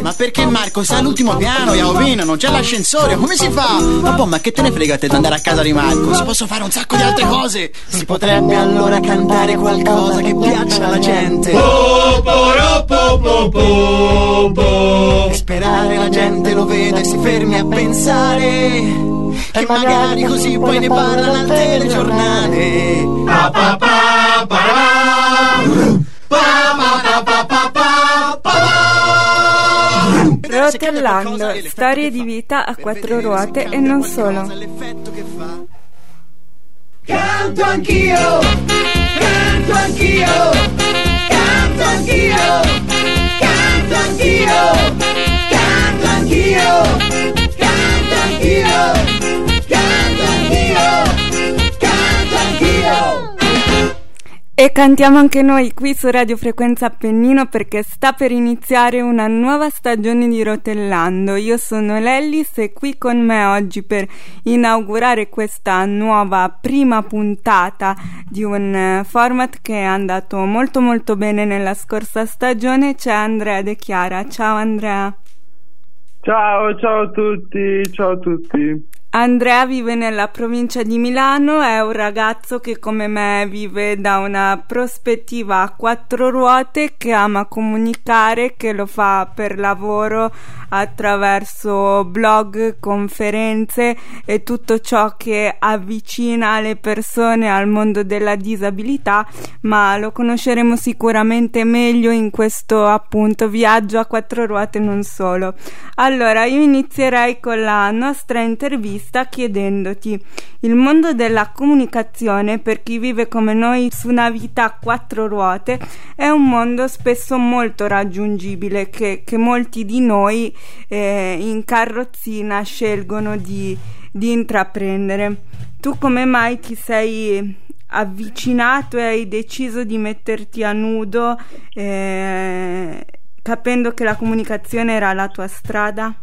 Ma perché Marco sta all'ultimo piano, Iaovino, non c'è l'ascensore, come si fa? Ma boh, ma che te ne frega te di andare a casa di Marco? Si possono fare un sacco di altre cose. Si potrebbe allora cantare qualcosa che piaccia alla gente. E sperare la gente lo veda e si fermi a pensare che magari così poi ne parlano al telegiornale. Pa, pa, pa, pa, pa, pa, pa, pa, pa, Rotellando, storie di vita a quattro ruote e non solo. Canto anch'io, canto anch'io, canto anch'io, canto anch'io, canto anch'io, canto anch'io, E cantiamo anche noi qui su Radio Frequenza Appennino perché sta per iniziare una nuova stagione di Rotellando. Io sono Lellis e qui con me oggi per inaugurare questa nuova prima puntata di un eh, format che è andato molto molto bene nella scorsa stagione c'è Andrea De Chiara. Ciao Andrea. Ciao, ciao a tutti, ciao a tutti. Andrea vive nella provincia di Milano, è un ragazzo che come me vive da una prospettiva a quattro ruote, che ama comunicare, che lo fa per lavoro attraverso blog, conferenze e tutto ciò che avvicina le persone al mondo della disabilità, ma lo conosceremo sicuramente meglio in questo appunto viaggio a quattro ruote non solo. Allora, io inizierei con la nostra intervista chiedendoti il mondo della comunicazione per chi vive come noi su una vita a quattro ruote è un mondo spesso molto raggiungibile che, che molti di noi eh, in carrozzina scelgono di, di intraprendere. Tu come mai ti sei avvicinato e hai deciso di metterti a nudo eh, capendo che la comunicazione era la tua strada?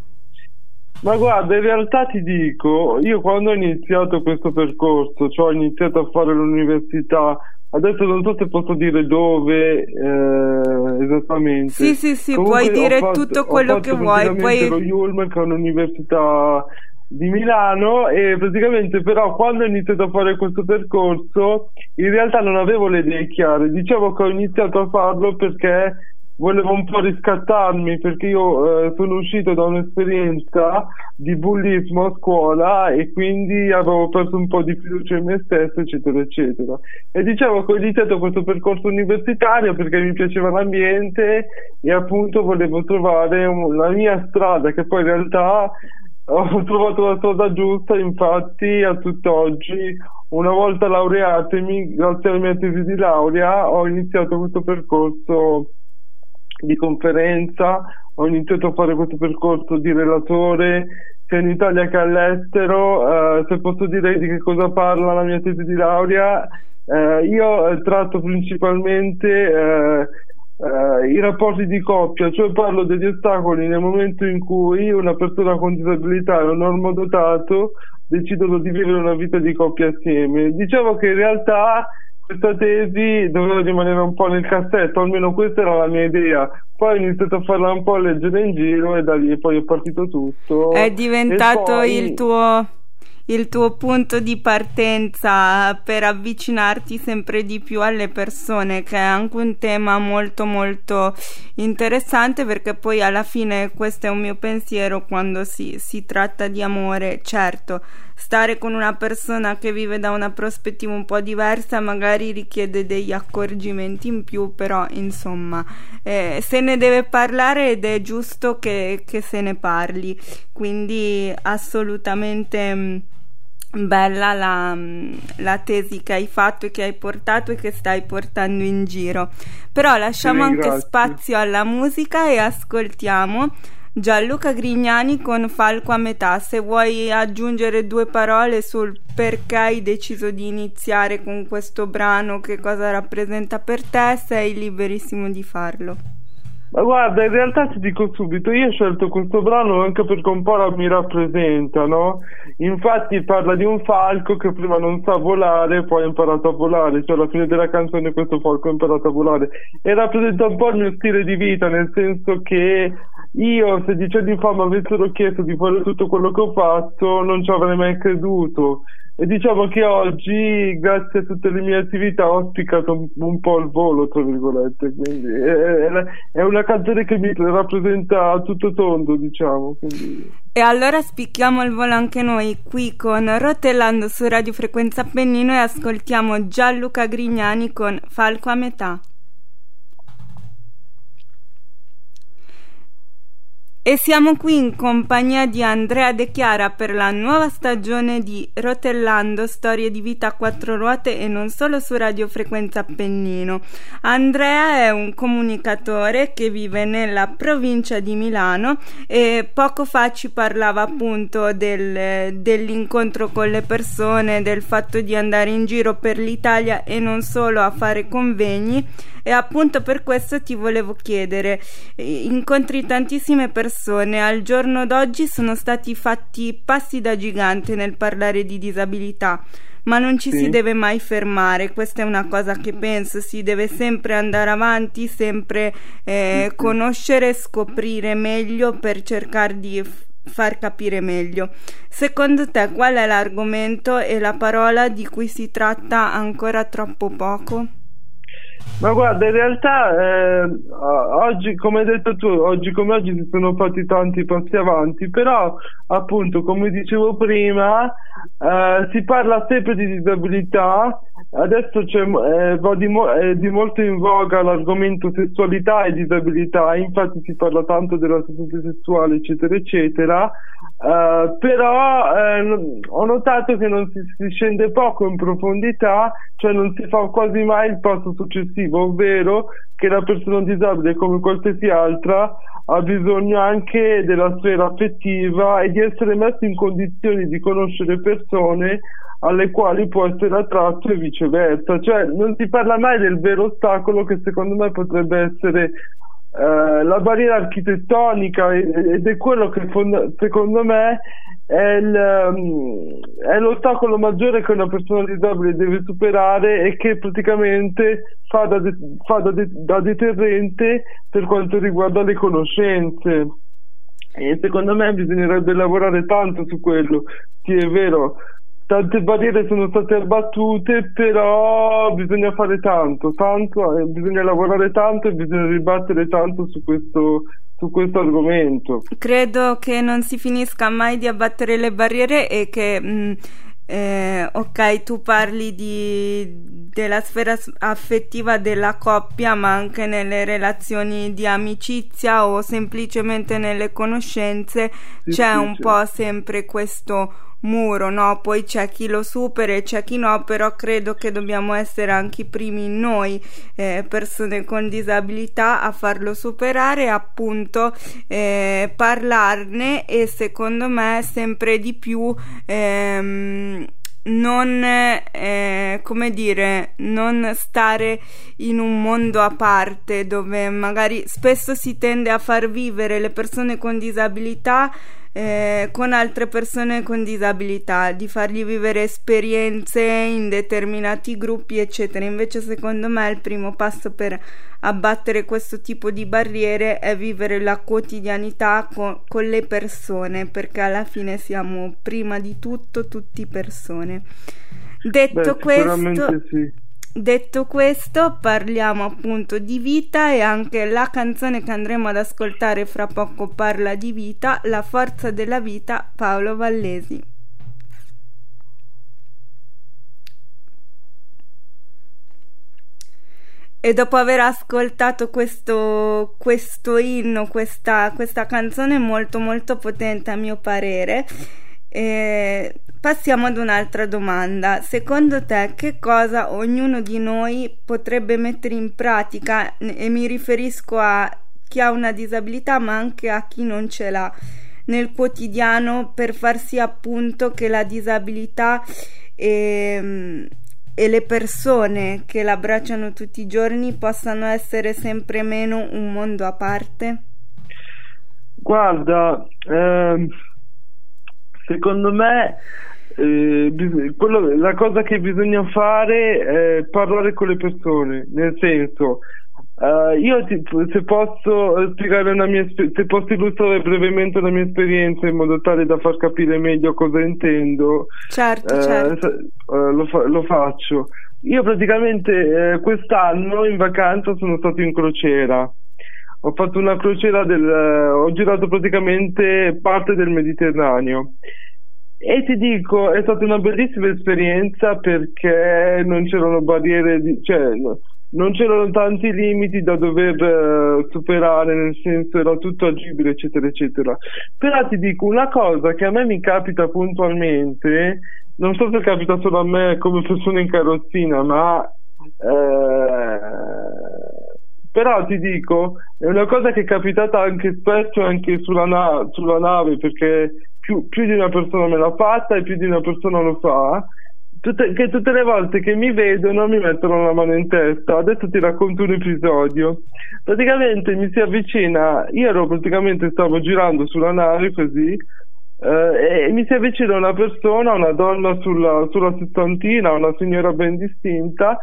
Ma guarda, in realtà ti dico, io quando ho iniziato questo percorso, cioè ho iniziato a fare l'università, adesso non so se posso dire dove eh, esattamente. Sì, sì, sì, Comunque puoi dire fatto- tutto quello che vuoi. Puoi... lo Yulm, che è un'università di Milano e praticamente però quando ho iniziato a fare questo percorso in realtà non avevo le idee chiare dicevo che ho iniziato a farlo perché volevo un po' riscattarmi perché io eh, sono uscito da un'esperienza di bullismo a scuola e quindi avevo perso un po' di fiducia in me stesso eccetera eccetera. E dicevo che ho iniziato questo percorso universitario perché mi piaceva l'ambiente e appunto volevo trovare la mia strada che poi in realtà ho trovato la strada giusta, infatti a tutt'oggi, una volta laureatemi, grazie alla mia tesi di laurea, ho iniziato questo percorso di conferenza, ho iniziato a fare questo percorso di relatore sia in Italia che all'estero. Eh, se posso dire di che cosa parla la mia tesi di laurea, eh, io eh, tratto principalmente eh, eh, i rapporti di coppia, cioè parlo degli ostacoli nel momento in cui una persona con disabilità e un normodotato decidono di vivere una vita di coppia assieme. Diciamo che in realtà questa tesi doveva rimanere un po' nel cassetto, almeno questa era la mia idea. Poi ho iniziato a farla un po' leggere in giro e da lì poi è partito tutto. È diventato poi- il tuo il tuo punto di partenza per avvicinarti sempre di più alle persone, che è anche un tema molto molto interessante perché poi alla fine questo è un mio pensiero quando si, si tratta di amore. Certo, stare con una persona che vive da una prospettiva un po' diversa magari richiede degli accorgimenti in più, però insomma eh, se ne deve parlare ed è giusto che, che se ne parli, quindi assolutamente... Bella la, la tesi che hai fatto e che hai portato e che stai portando in giro. Però lasciamo anche spazio alla musica e ascoltiamo Gianluca Grignani con Falco a metà. Se vuoi aggiungere due parole sul perché hai deciso di iniziare con questo brano, che cosa rappresenta per te, sei liberissimo di farlo. Ma guarda, in realtà ti dico subito, io ho scelto questo brano anche perché un po' mi rappresenta, no? Infatti parla di un falco che prima non sa volare, poi ha imparato a volare, cioè alla fine della canzone questo falco ha imparato a volare e rappresenta un po' il mio stile di vita, nel senso che io se dieci anni fa mi avessero chiesto di fare tutto quello che ho fatto non ci avrei mai creduto e diciamo che oggi grazie a tutte le mie attività ho spiccato un, po' il volo tra virgolette quindi è, è, una canzone che mi rappresenta a tutto tondo diciamo quindi. e allora spicchiamo il volo anche noi qui con Rotellando su Radio Frequenza Appennino e ascoltiamo Gianluca Grignani con Falco a metà E siamo qui in compagnia di Andrea De Chiara per la nuova stagione di Rotellando Storie di vita a quattro ruote e non solo su Radio Frequenza Appennino. Andrea è un comunicatore che vive nella provincia di Milano e poco fa ci parlava appunto del, dell'incontro con le persone, del fatto di andare in giro per l'Italia e non solo a fare convegni e appunto per questo ti volevo chiedere, incontri tantissime persone, al giorno d'oggi sono stati fatti passi da gigante nel parlare di disabilità ma non ci sì. si deve mai fermare, questa è una cosa che penso, si deve sempre andare avanti, sempre eh, conoscere, scoprire meglio per cercare di far capire meglio. Secondo te qual è l'argomento e la parola di cui si tratta ancora troppo poco? Ma guarda, in realtà eh, oggi, come hai detto tu, oggi come oggi si sono fatti tanti passi avanti, però appunto, come dicevo prima, eh, si parla sempre di disabilità, adesso eh, va di, mo- di, molto in voga l'argomento sessualità e disabilità, infatti si parla tanto della salute sessuale, eccetera, eccetera, Uh, però eh, ho notato che non si, si, scende poco in profondità, cioè non si fa quasi mai il passo successivo, ovvero che la persona disabile, come qualsiasi altra, ha bisogno anche della sfera affettiva e di essere messo in condizioni di conoscere persone alle quali può essere attratto e viceversa. Cioè non si parla mai del vero ostacolo che secondo me potrebbe essere eh, la barriera architettonica ed è quello che secondo me è, il, um, è, l'ostacolo maggiore che una persona disabile deve superare e che praticamente fa da, de- fa da, de- da deterrente per quanto riguarda le conoscenze. E secondo me bisognerebbe lavorare tanto su quello. Sì, è vero, tante barriere sono state abbattute, però bisogna fare tanto, tanto, eh, bisogna lavorare tanto e bisogna ribattere tanto su questo, su questo argomento. Credo che non si finisca mai di abbattere le barriere e che mh, mm, eh, ok, tu parli di, della sfera affettiva della coppia, ma anche nelle relazioni di amicizia o semplicemente nelle conoscenze sì, c'è sì, un sì. po' sempre questo muro, no? Poi c'è chi lo supera e c'è chi no, però credo che dobbiamo essere anche i primi noi, eh, persone con disabilità, a farlo superare, appunto eh, parlarne e secondo me sempre di più ehm, non eh, come dire non stare in un mondo a parte dove magari spesso si tende a far vivere le persone con disabilità eh, con altre persone con disabilità, di fargli vivere esperienze in determinati gruppi, eccetera. Invece, secondo me, il primo passo per abbattere questo tipo di barriere è vivere la quotidianità con, con le persone, perché alla fine siamo prima di tutto tutti persone. Detto Beh, questo, sì. Detto questo, parliamo appunto di vita e anche la canzone che andremo ad ascoltare fra poco parla di vita, La forza della vita, Paolo Vallesi. E dopo aver ascoltato questo, questo inno, questa, questa canzone molto molto potente a mio parere, eh, passiamo ad un'altra domanda. Secondo te che cosa ognuno di noi potrebbe mettere in pratica, e mi riferisco a chi ha una disabilità ma anche a chi non ce l'ha, nel quotidiano per far sì appunto che la disabilità e, ehm, e le persone che l'abbracciano tutti i giorni possano essere sempre meno un mondo a parte? Guarda, ehm Secondo me eh, quello, la cosa che bisogna fare è parlare con le persone, nel senso Uh, io ti, se posso spiegare una mia se posso illustrare brevemente la mia esperienza in modo tale da far capire meglio cosa intendo certo, uh, certo. Uh, lo, fa, lo, faccio. Io praticamente quest'anno in vacanza sono stato in crociera. Ho fatto una crociera del ho girato praticamente parte del Mediterraneo e ti dico, è stata una bellissima esperienza perché non c'erano barriere, di, cioè non c'erano tanti limiti da dover uh, superare, nel senso era tutto agibile, eccetera, eccetera. Però ti dico una cosa che a me mi capita puntualmente, non so se capita solo a me come persona in carrozzina, ma eh, però ti dico, è una cosa che è capitata anche spesso anche sulla, na- sulla nave, perché più, più, di una persona me l'ha fatta e più di una persona lo fa tutte, che tutte le volte che mi vedono mi mettono la mano in testa. Adesso ti racconto un episodio. Praticamente mi si avvicina, io ero praticamente stavo girando sulla nave così. Eh, e mi si avvicina una persona, una donna sulla, sulla sessantina, una signora ben distinta,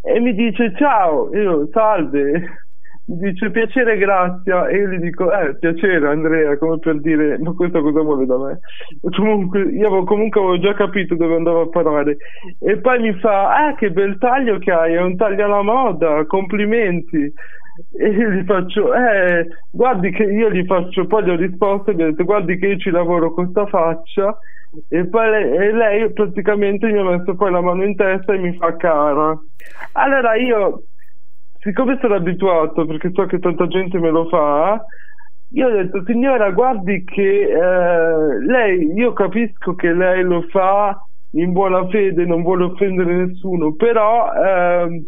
e mi dice ciao, io salve, dice piacere Grazia. E io gli dico eh piacere Andrea come per dire ma questo cosa vuole da me. Comunque io avevo, comunque avevo già capito dove andavo a parare. E poi mi fa ah che bel taglio che hai è un taglio alla moda complimenti. E io gli faccio eh guardi che io gli faccio poi gli ho risposto e gli ho detto guardi che io ci lavoro con sta faccia. E poi lei, e lei praticamente mi ha messo poi la mano in testa e mi fa cara. Allora io siccome sono abituato, perché so che tanta gente me lo fa, io ho detto, signora, guardi che eh, lei, io capisco che lei lo fa in buona fede, non vuole offendere nessuno, però eh,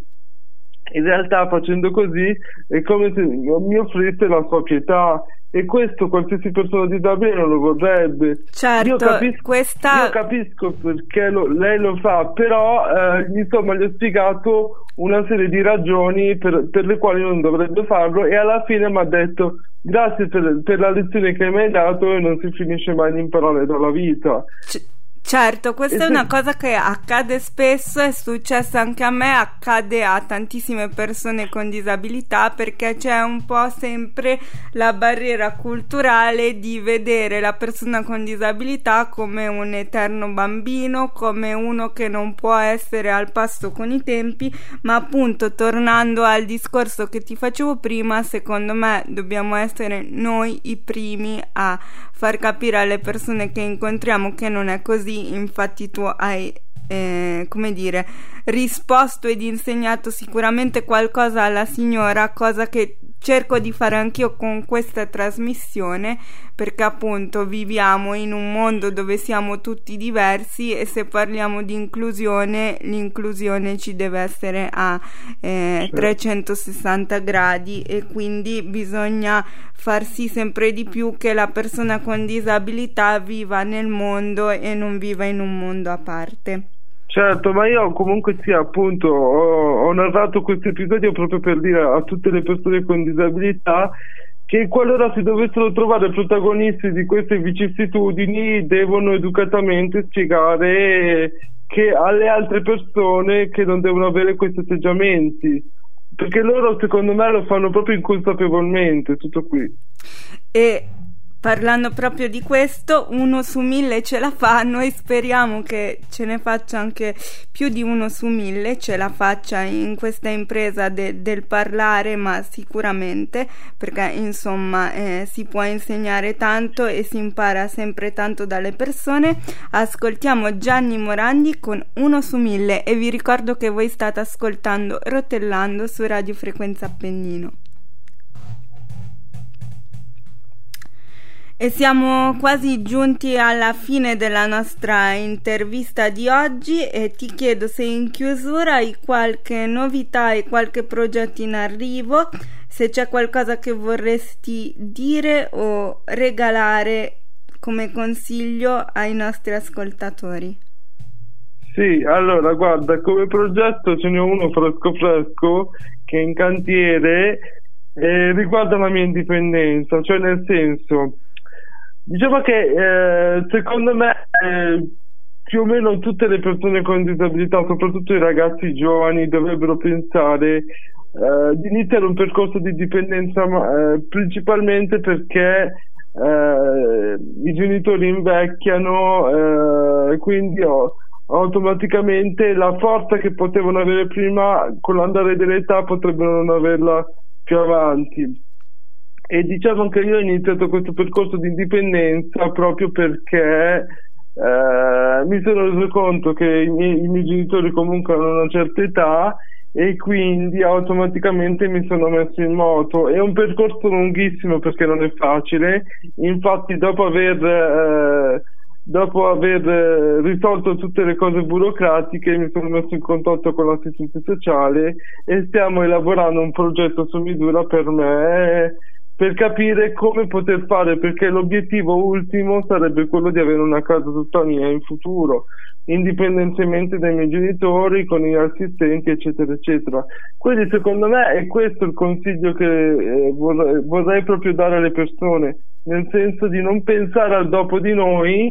in realtà facendo così è come se mi offrisse la sua pietà e questo qualsiasi persona disabile non lo vorrebbe. Certo, io capisco, questa... io capisco perché lo, lei lo fa, però eh, insomma gli ho spiegato una serie di ragioni per, per, le quali non dovrebbe farlo e alla fine mi ha detto grazie per, per, la lezione che mi hai dato e non si finisce mai di imparare dalla vita. C- Certo, questa è una cosa che accade spesso, è successo anche a me, accade a tantissime persone con disabilità perché c'è un po' sempre la barriera culturale di vedere la persona con disabilità come un eterno bambino, come uno che non può essere al passo con i tempi, ma appunto tornando al discorso che ti facevo prima, secondo me dobbiamo essere noi i primi a far capire alle persone che incontriamo che non è così, infatti tu hai eh, come dire risposto ed insegnato sicuramente qualcosa alla signora, cosa che cerco di fare anch'io con questa trasmissione perché appunto viviamo in un mondo dove siamo tutti diversi e se parliamo di inclusione l'inclusione ci deve essere a eh, 360 gradi e quindi bisogna far sì sempre di più che la persona con disabilità viva nel mondo e non viva in un mondo a parte. Certo, ma io comunque sia appunto ho, ho narrato questo episodio proprio per dire a tutte le persone con disabilità che qualora si dovessero trovare protagonisti di queste vicissitudini devono educatamente spiegare che alle altre persone che non devono avere questi atteggiamenti perché loro secondo me lo fanno proprio inconsapevolmente tutto qui. E Parlando proprio di questo, uno su mille ce la fa, noi speriamo che ce ne faccia anche più di uno su mille, ce la faccia in questa impresa de- del parlare, ma sicuramente, perché insomma eh, si può insegnare tanto e si impara sempre tanto dalle persone. Ascoltiamo Gianni Morandi con uno su mille e vi ricordo che voi state ascoltando Rotellando su Radio Frequenza Appennino. E siamo quasi giunti alla fine della nostra intervista di oggi e ti chiedo se in chiusura hai qualche novità e qualche progetto in arrivo, se c'è qualcosa che vorresti dire o regalare come consiglio ai nostri ascoltatori. Sì, allora guarda, come progetto ce n'è uno fresco fresco che è in cantiere e riguarda la mia indipendenza, cioè nel senso Diciamo che eh, secondo me eh, più o meno tutte le persone con disabilità, soprattutto i ragazzi giovani, dovrebbero pensare eh, di iniziare un percorso di dipendenza eh, principalmente perché eh, i genitori invecchiano e quindi ho, automaticamente la forza che potevano avere prima con l'andare dell'età potrebbero non averla più avanti e diciamo che io ho iniziato questo percorso di indipendenza proprio perché eh, mi sono reso conto che i miei, i miei genitori comunque hanno una certa età e quindi automaticamente mi sono messo in moto. È un percorso lunghissimo perché non è facile, infatti dopo aver, eh, dopo aver eh, risolto tutte le cose burocratiche mi sono messo in contatto con l'assistente sociale e stiamo elaborando un progetto su misura per me per capire come poter fare perché l'obiettivo ultimo sarebbe quello di avere una casa tutta mia in futuro indipendentemente dai miei genitori con gli assistenti eccetera eccetera. Quindi secondo me è questo il consiglio che eh, vorrei, vorrei proprio dare alle persone nel senso di non pensare al dopo di noi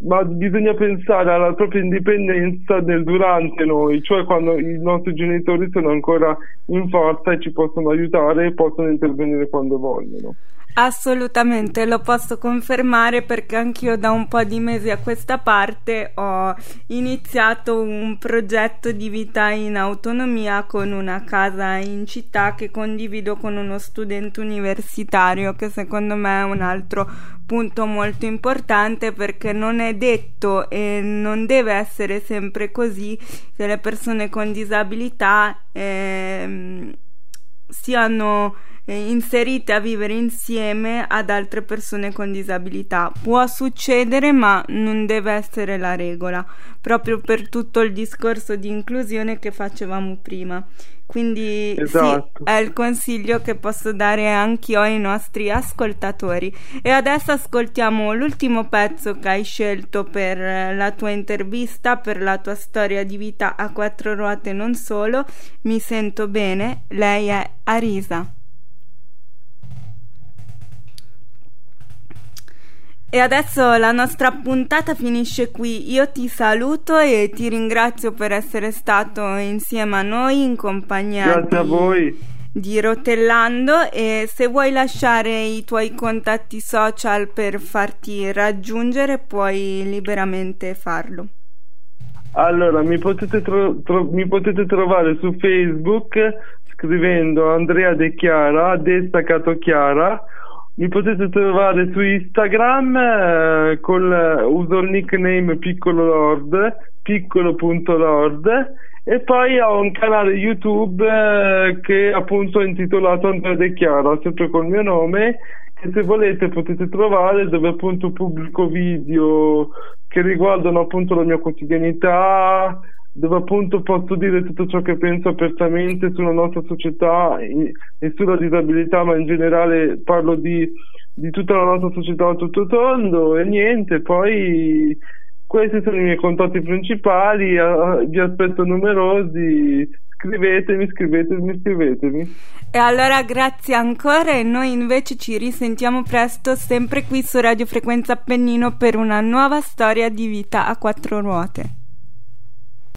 ma bisogna pensare alla propria indipendenza nel durante noi, cioè quando i nostri genitori sono ancora in forza e ci possono aiutare e possono intervenire quando vogliono. Assolutamente, lo posso confermare perché anch'io da un po' di mesi a questa parte ho iniziato un progetto di vita in autonomia con una casa in città che condivido con uno studente universitario che secondo me è un altro punto molto importante perché non è detto e non deve essere sempre così che le persone con disabilità eh, siano inserite a vivere insieme ad altre persone con disabilità. Può succedere, ma non deve essere la regola, proprio per tutto il discorso di inclusione che facevamo prima. Quindi esatto. sì, è il consiglio che posso dare anch'io ai nostri ascoltatori. E adesso ascoltiamo l'ultimo pezzo che hai scelto per la tua intervista, per la tua storia di vita a quattro ruote non solo. Mi sento bene, lei è Arisa. E adesso la nostra puntata finisce qui. Io ti saluto e ti ringrazio per essere stato insieme a noi in compagnia Grazie di, a voi. di Rotellando e se vuoi lasciare i tuoi contatti social per farti raggiungere puoi liberamente farlo. Allora, mi potete, tro- tro- mi potete trovare su Facebook scrivendo Andrea De Chiara, De Staccato Chiara mi potete trovare su Instagram eh, con uso il nickname piccolo lord piccolo.lord e poi ho un canale YouTube eh, che appunto è intitolato Andrea De Chiara, sempre col mio nome, che se volete potete trovare dove appunto pubblico video che riguardano appunto la mia quotidianità, dove appunto posso dire tutto ciò che penso apertamente sulla nostra società e sulla disabilità, ma in generale parlo di, di tutta la nostra società a tutto tondo e niente, poi questi sono i miei contatti principali, vi aspetto numerosi, scrivetemi, scrivetemi, scrivetemi. E allora grazie ancora e noi invece ci risentiamo presto sempre qui su Radio Frequenza Appennino per una nuova storia di vita a quattro ruote.